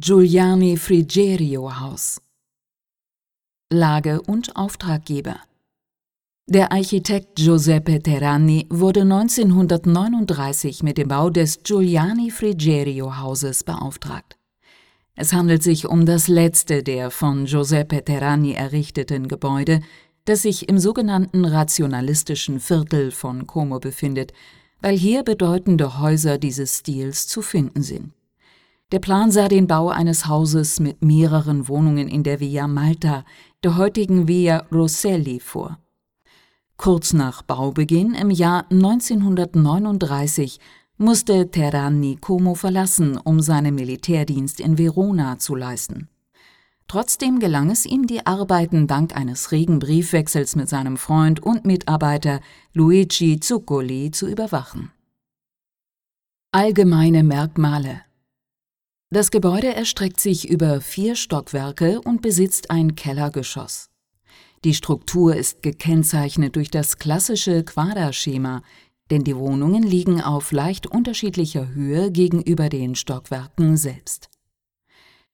Giuliani Frigerio Haus Lage und Auftraggeber Der Architekt Giuseppe Terrani wurde 1939 mit dem Bau des Giuliani Frigerio Hauses beauftragt. Es handelt sich um das letzte der von Giuseppe Terrani errichteten Gebäude, das sich im sogenannten rationalistischen Viertel von Como befindet, weil hier bedeutende Häuser dieses Stils zu finden sind. Der Plan sah den Bau eines Hauses mit mehreren Wohnungen in der Via Malta, der heutigen Via Rosselli, vor. Kurz nach Baubeginn im Jahr 1939 musste Terrani Como verlassen, um seinen Militärdienst in Verona zu leisten. Trotzdem gelang es ihm, die Arbeiten dank eines regen Briefwechsels mit seinem Freund und Mitarbeiter Luigi Zuccoli zu überwachen. Allgemeine Merkmale das Gebäude erstreckt sich über vier Stockwerke und besitzt ein Kellergeschoss. Die Struktur ist gekennzeichnet durch das klassische Quaderschema, denn die Wohnungen liegen auf leicht unterschiedlicher Höhe gegenüber den Stockwerken selbst.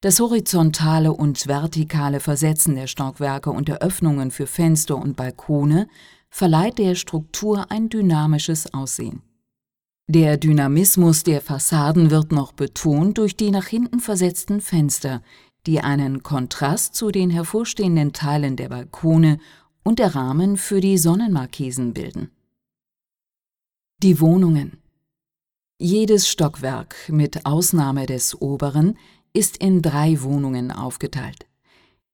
Das horizontale und vertikale Versetzen der Stockwerke und der Öffnungen für Fenster und Balkone verleiht der Struktur ein dynamisches Aussehen. Der Dynamismus der Fassaden wird noch betont durch die nach hinten versetzten Fenster, die einen Kontrast zu den hervorstehenden Teilen der Balkone und der Rahmen für die Sonnenmarkisen bilden. Die Wohnungen Jedes Stockwerk, mit Ausnahme des oberen, ist in drei Wohnungen aufgeteilt.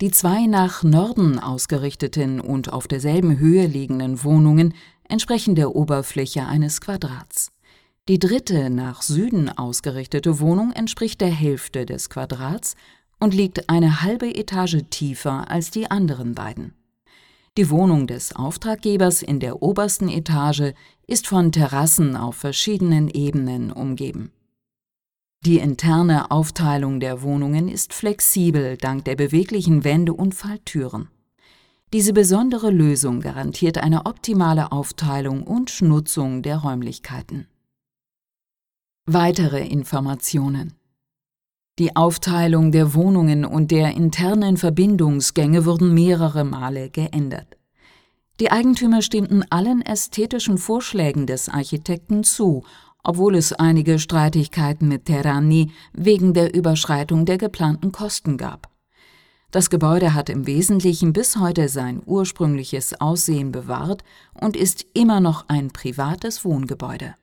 Die zwei nach Norden ausgerichteten und auf derselben Höhe liegenden Wohnungen entsprechen der Oberfläche eines Quadrats. Die dritte nach Süden ausgerichtete Wohnung entspricht der Hälfte des Quadrats und liegt eine halbe Etage tiefer als die anderen beiden. Die Wohnung des Auftraggebers in der obersten Etage ist von Terrassen auf verschiedenen Ebenen umgeben. Die interne Aufteilung der Wohnungen ist flexibel dank der beweglichen Wände und Falltüren. Diese besondere Lösung garantiert eine optimale Aufteilung und Nutzung der Räumlichkeiten. Weitere Informationen Die Aufteilung der Wohnungen und der internen Verbindungsgänge wurden mehrere Male geändert. Die Eigentümer stimmten allen ästhetischen Vorschlägen des Architekten zu, obwohl es einige Streitigkeiten mit Terrani wegen der Überschreitung der geplanten Kosten gab. Das Gebäude hat im Wesentlichen bis heute sein ursprüngliches Aussehen bewahrt und ist immer noch ein privates Wohngebäude